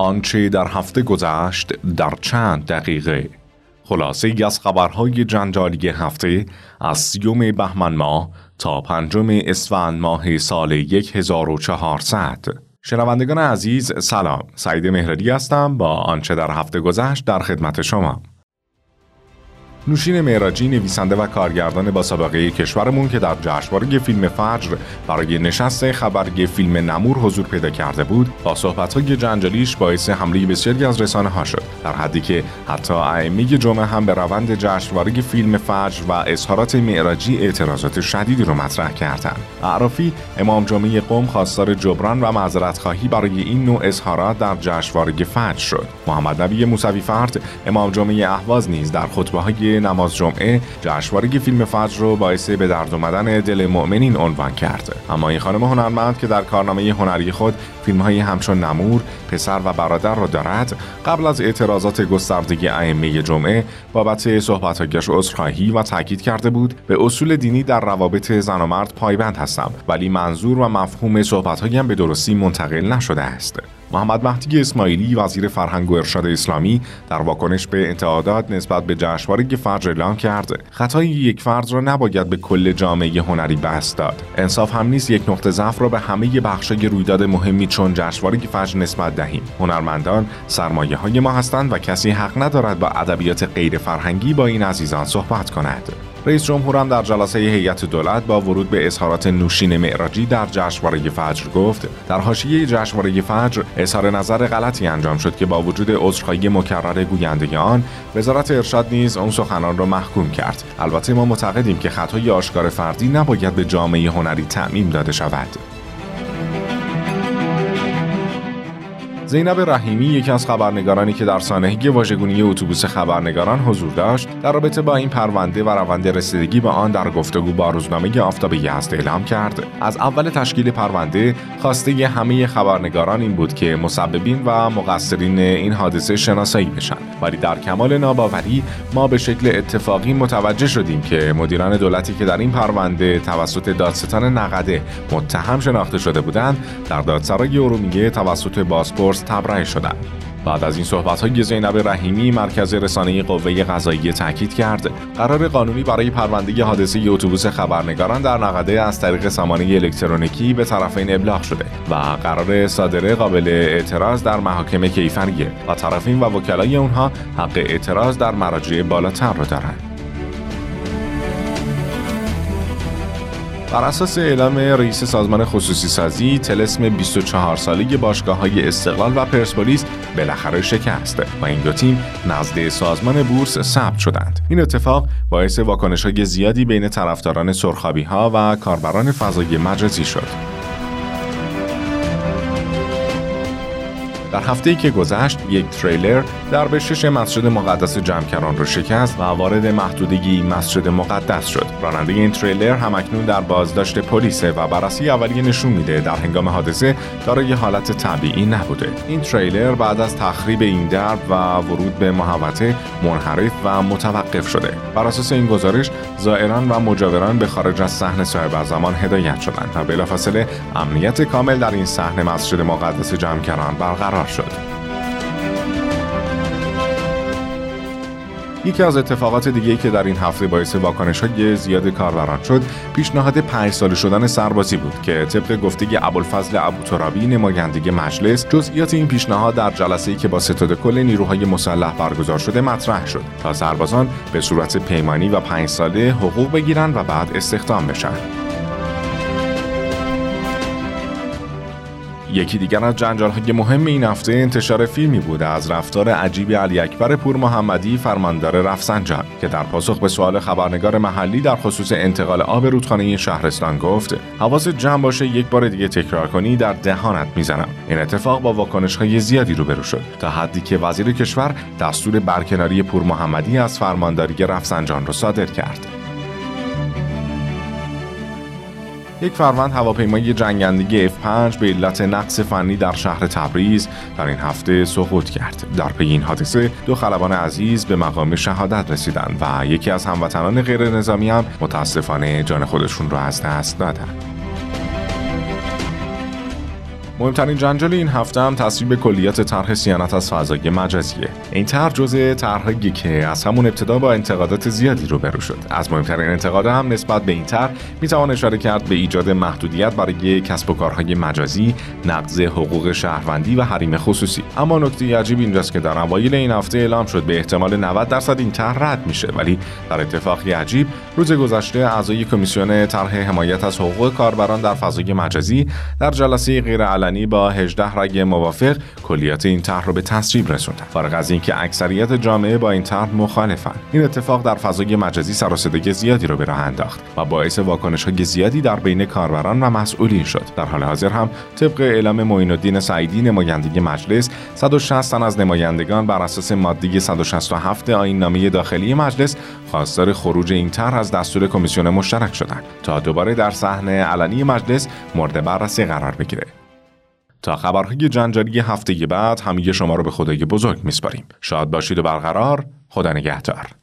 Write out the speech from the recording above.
آنچه در هفته گذشت در چند دقیقه. خلاصه ای از خبرهای جنجالی هفته از سیوم بهمن ماه تا پنجم اسفند ماه سال 1400 شنوندگان عزیز سلام. سعید مهردی هستم. با آنچه در هفته گذشت در خدمت شما. نوشین معراجی نویسنده و کارگردان با سابقه کشورمون که در جشنواره فیلم فجر برای نشست خبری فیلم نمور حضور پیدا کرده بود با صحبت‌های جنجالیش باعث حمله بسیاری از رسانه ها شد. در حدی که حتی ائمه جمعه هم به روند جشنواره فیلم فجر و اظهارات معراجی اعتراضات شدیدی رو مطرح کردند. اعرافی امام جمعه قوم خواستار جبران و معذرت خواهی برای این نوع اظهارات در جشنواره فجر شد. محمد نبی موسوی فرد امام جمعه اهواز نیز در خطبه های نماز جمعه جشنواره فیلم فجر رو باعث به درد اومدن دل مؤمنین عنوان کرد. اما این خانم هنرمند که در کارنامه هنری خود فیلم های همچون نمور پسر و برادر را دارد قبل از اعتراضات گسترده ائمه جمعه بابت صحبتهایش عذرخواهی و تاکید کرده بود به اصول دینی در روابط زن و مرد پایبند هستم ولی منظور و مفهوم صحبتهایم به درستی منتقل نشده است. محمد مهدی اسماعیلی وزیر فرهنگ و ارشاد اسلامی در واکنش به انتقادات نسبت به جشنواره فجر اعلام کرد خطای یک فرد را نباید به کل جامعه هنری بست داد. انصاف هم نیست یک نقطه ضعف را به همه بخشای رویداد مهمی چون جشنواره فجر نسبت دهیم. هنرمندان سرمایه های ما هستند و کسی حق ندارد با ادبیات غیر فرهنگی با این عزیزان صحبت کند. رئیس جمهور هم در جلسه هیئت دولت با ورود به اظهارات نوشین معراجی در جشنواره فجر گفت. در حاشیه جشنواره فجر اظهار نظر غلطی انجام شد که با وجود عذرخواهی مکرر گوینده وزارت ارشاد نیز اون سخنان را محکوم کرد. البته ما معتقدیم که خطای آشکار فردی نباید به جامعه هنری تعمیم داده شود. زینب رحیمی یکی از خبرنگارانی که در سانحه واژگونی اتوبوس خبرنگاران حضور داشت در رابطه با این پرونده و روند رسیدگی به آن در گفتگو با روزنامه آفتاب یزد اعلام کرد. از اول تشکیل پرونده خواسته همه خبرنگاران این بود که مسببین و مقصرین این حادثه شناسایی بشن. ولی در کمال ناباوری ما به شکل اتفاقی متوجه شدیم که مدیران دولتی که در این پرونده توسط دادستان نقده متهم شناخته شده بودند در دادسرای ارومیه توسط بازپرس تبرئه شدند بعد از این صحبت های زینب رحیمی مرکز رسانه قوه قضاییه تاکید کرد. قرار قانونی برای پرونده حادثه اتوبوس خبرنگاران در نقده از طریق سامانه الکترونیکی به طرفین ابلاغ شده و قرار صادره قابل اعتراض در محاکم کیفریه و طرفین و وکلای اونها حق اعتراض در مراجع بالاتر رو دارند. بر اساس اعلام رئیس سازمان خصوصی سازی تلسم 24 ساله باشگاه های استقلال و پرسپولیس بالاخره شکست و این دو تیم نزد سازمان بورس ثبت شدند. این اتفاق باعث واکنش های زیادی بین طرفداران سرخابی ها و کاربران فضای مجازی شد. در هفته ای که گذشت یک تریلر در بشش مسجد مقدس جمکران را شکست و وارد محدودگی مسجد مقدس شد. راننده این تریلر همکنون در بازداشت پلیسه و بررسی اولیه نشون میده در هنگام حادثه دارای حالت طبیعی نبوده. این تریلر بعد از تخریب این درب و ورود به محوطه منحرف و متوقف شده. بر اساس این گزارش زائران و مجاوران به خارج از صحنه صاحب زمان هدایت شدند و بلافاصله امنیت کامل در این صحنه مسجد مقدس جمکران برقرار شد. یکی از اتفاقات دیگه که در این هفته باعث واکنش های زیاد کاربران شد پیشنهاد پنج ساله شدن سربازی بود که طبق گفته ابوالفضل ابوترابی نماینده مجلس جزئیات این پیشنهاد در جلسه‌ای که با ستاد کل نیروهای مسلح برگزار شده مطرح شد تا سربازان به صورت پیمانی و پنج ساله حقوق بگیرند و بعد استخدام بشن یکی دیگر از جنجال های مهم این هفته انتشار فیلمی بوده. از رفتار عجیب علی اکبر پور محمدی فرماندار رفسنجان که در پاسخ به سوال خبرنگار محلی در خصوص انتقال آب رودخانه شهرستان گفت حواس جمع باشه یک بار دیگه تکرار کنی در دهانت می‌زنم. این اتفاق با واکنش های زیادی روبرو شد. تا حدی که وزیر کشور دستور برکناری پور محمدی از فرمانداری رفسنجان را صادر کرد. یک فروند هواپیمای جنگندگی F5 به علت نقص فنی در شهر تبریز در این هفته سقوط کرد. در پی این حادثه دو خلبان عزیز به مقام شهادت رسیدند و یکی از هموطنان غیر نظامی هم متاسفانه جان خودشون را از دست دادند. مهمترین جنجال این هفته هم تصویب کلیات طرح سیانت از فضای مجازیه. این طرح جزء طرحی که از همون ابتدا با انتقادات زیادی روبرو شد. از مهمترین انتقاد هم نسبت به این طرح می‌توان اشاره کرد به ایجاد محدودیت برای کسب و کارهای مجازی نقض حقوق شهروندی و حریم خصوصی. اما نکته عجیب اینجاست که در اوایل این هفته اعلام شد به احتمال 90 درصد این طرح رد میشه. ولی در اتفاقی عجیب روز گذشته اعضای کمیسیون طرح حمایت از حقوق کاربران در فضای مجازی در جلسه غیرعلنی با 18 رأی موافق کلیات این طرح را به تصویب رسوندند فارغ از اینکه اکثریت جامعه با این طرح مخالفند این اتفاق در فضای مجازی سر زیادی را به راه انداخت و باعث واکنش های زیادی در بین کاربران و مسئولین شد. در حال حاضر هم طبق اعلام معین الدین سعیدی نماینده مجلس 160 تن از نمایندگان بر اساس ماده 167 آیین نامه داخلی مجلس خواستار خروج این طرح از دستور کمیسیون مشترک شدند تا دوباره در صحنه علنی مجلس مورد بررسی قرار بگیره. تا خبرهای جنجالی هفته بعد همه شما رو به خدای بزرگ میسپاریم. شاد باشید و برقرار خدا نگهدار.